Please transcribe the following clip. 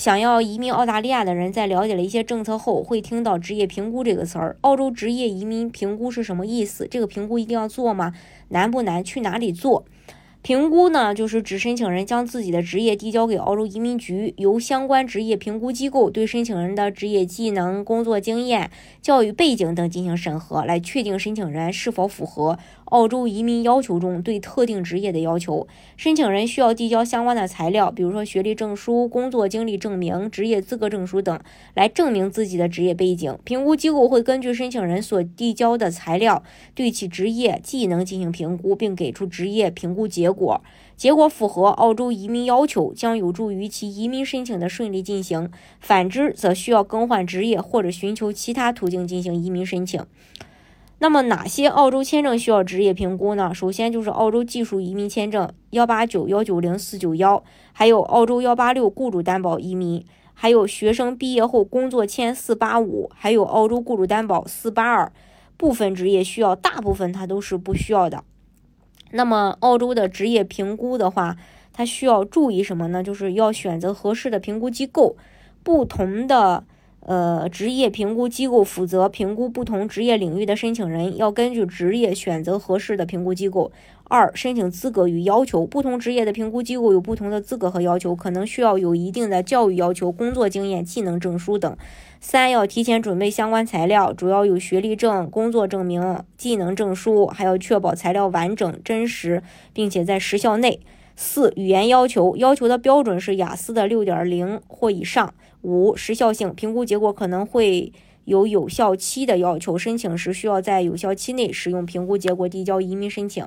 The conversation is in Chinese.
想要移民澳大利亚的人，在了解了一些政策后，会听到职业评估这个词儿。澳洲职业移民评估是什么意思？这个评估一定要做吗？难不难？去哪里做？评估呢，就是指申请人将自己的职业递交给澳洲移民局，由相关职业评估机构对申请人的职业技能、工作经验、教育背景等进行审核，来确定申请人是否符合澳洲移民要求中对特定职业的要求。申请人需要递交相关的材料，比如说学历证书、工作经历证明、职业资格证书等，来证明自己的职业背景。评估机构会根据申请人所递交的材料，对其职业技能进行评估，并给出职业评估结。结果，结果符合澳洲移民要求，将有助于其移民申请的顺利进行；反之，则需要更换职业或者寻求其他途径进行移民申请。那么，哪些澳洲签证需要职业评估呢？首先就是澳洲技术移民签证幺八九幺九零四九幺，还有澳洲幺八六雇主担保移民，还有学生毕业后工作签四八五，还有澳洲雇主担保四八二。部分职业需要，大部分它都是不需要的。那么，澳洲的职业评估的话，它需要注意什么呢？就是要选择合适的评估机构，不同的呃职业评估机构负责评估不同职业领域的申请人，要根据职业选择合适的评估机构。二、申请资格与要求，不同职业的评估机构有不同的资格和要求，可能需要有一定的教育要求、工作经验、技能证书等。三、要提前准备相关材料，主要有学历证、工作证明、技能证书，还要确保材料完整、真实，并且在时效内。四、语言要求，要求的标准是雅思的六点零或以上。五、时效性，评估结果可能会有有效期的要求，申请时需要在有效期内使用评估结果递交移民申请。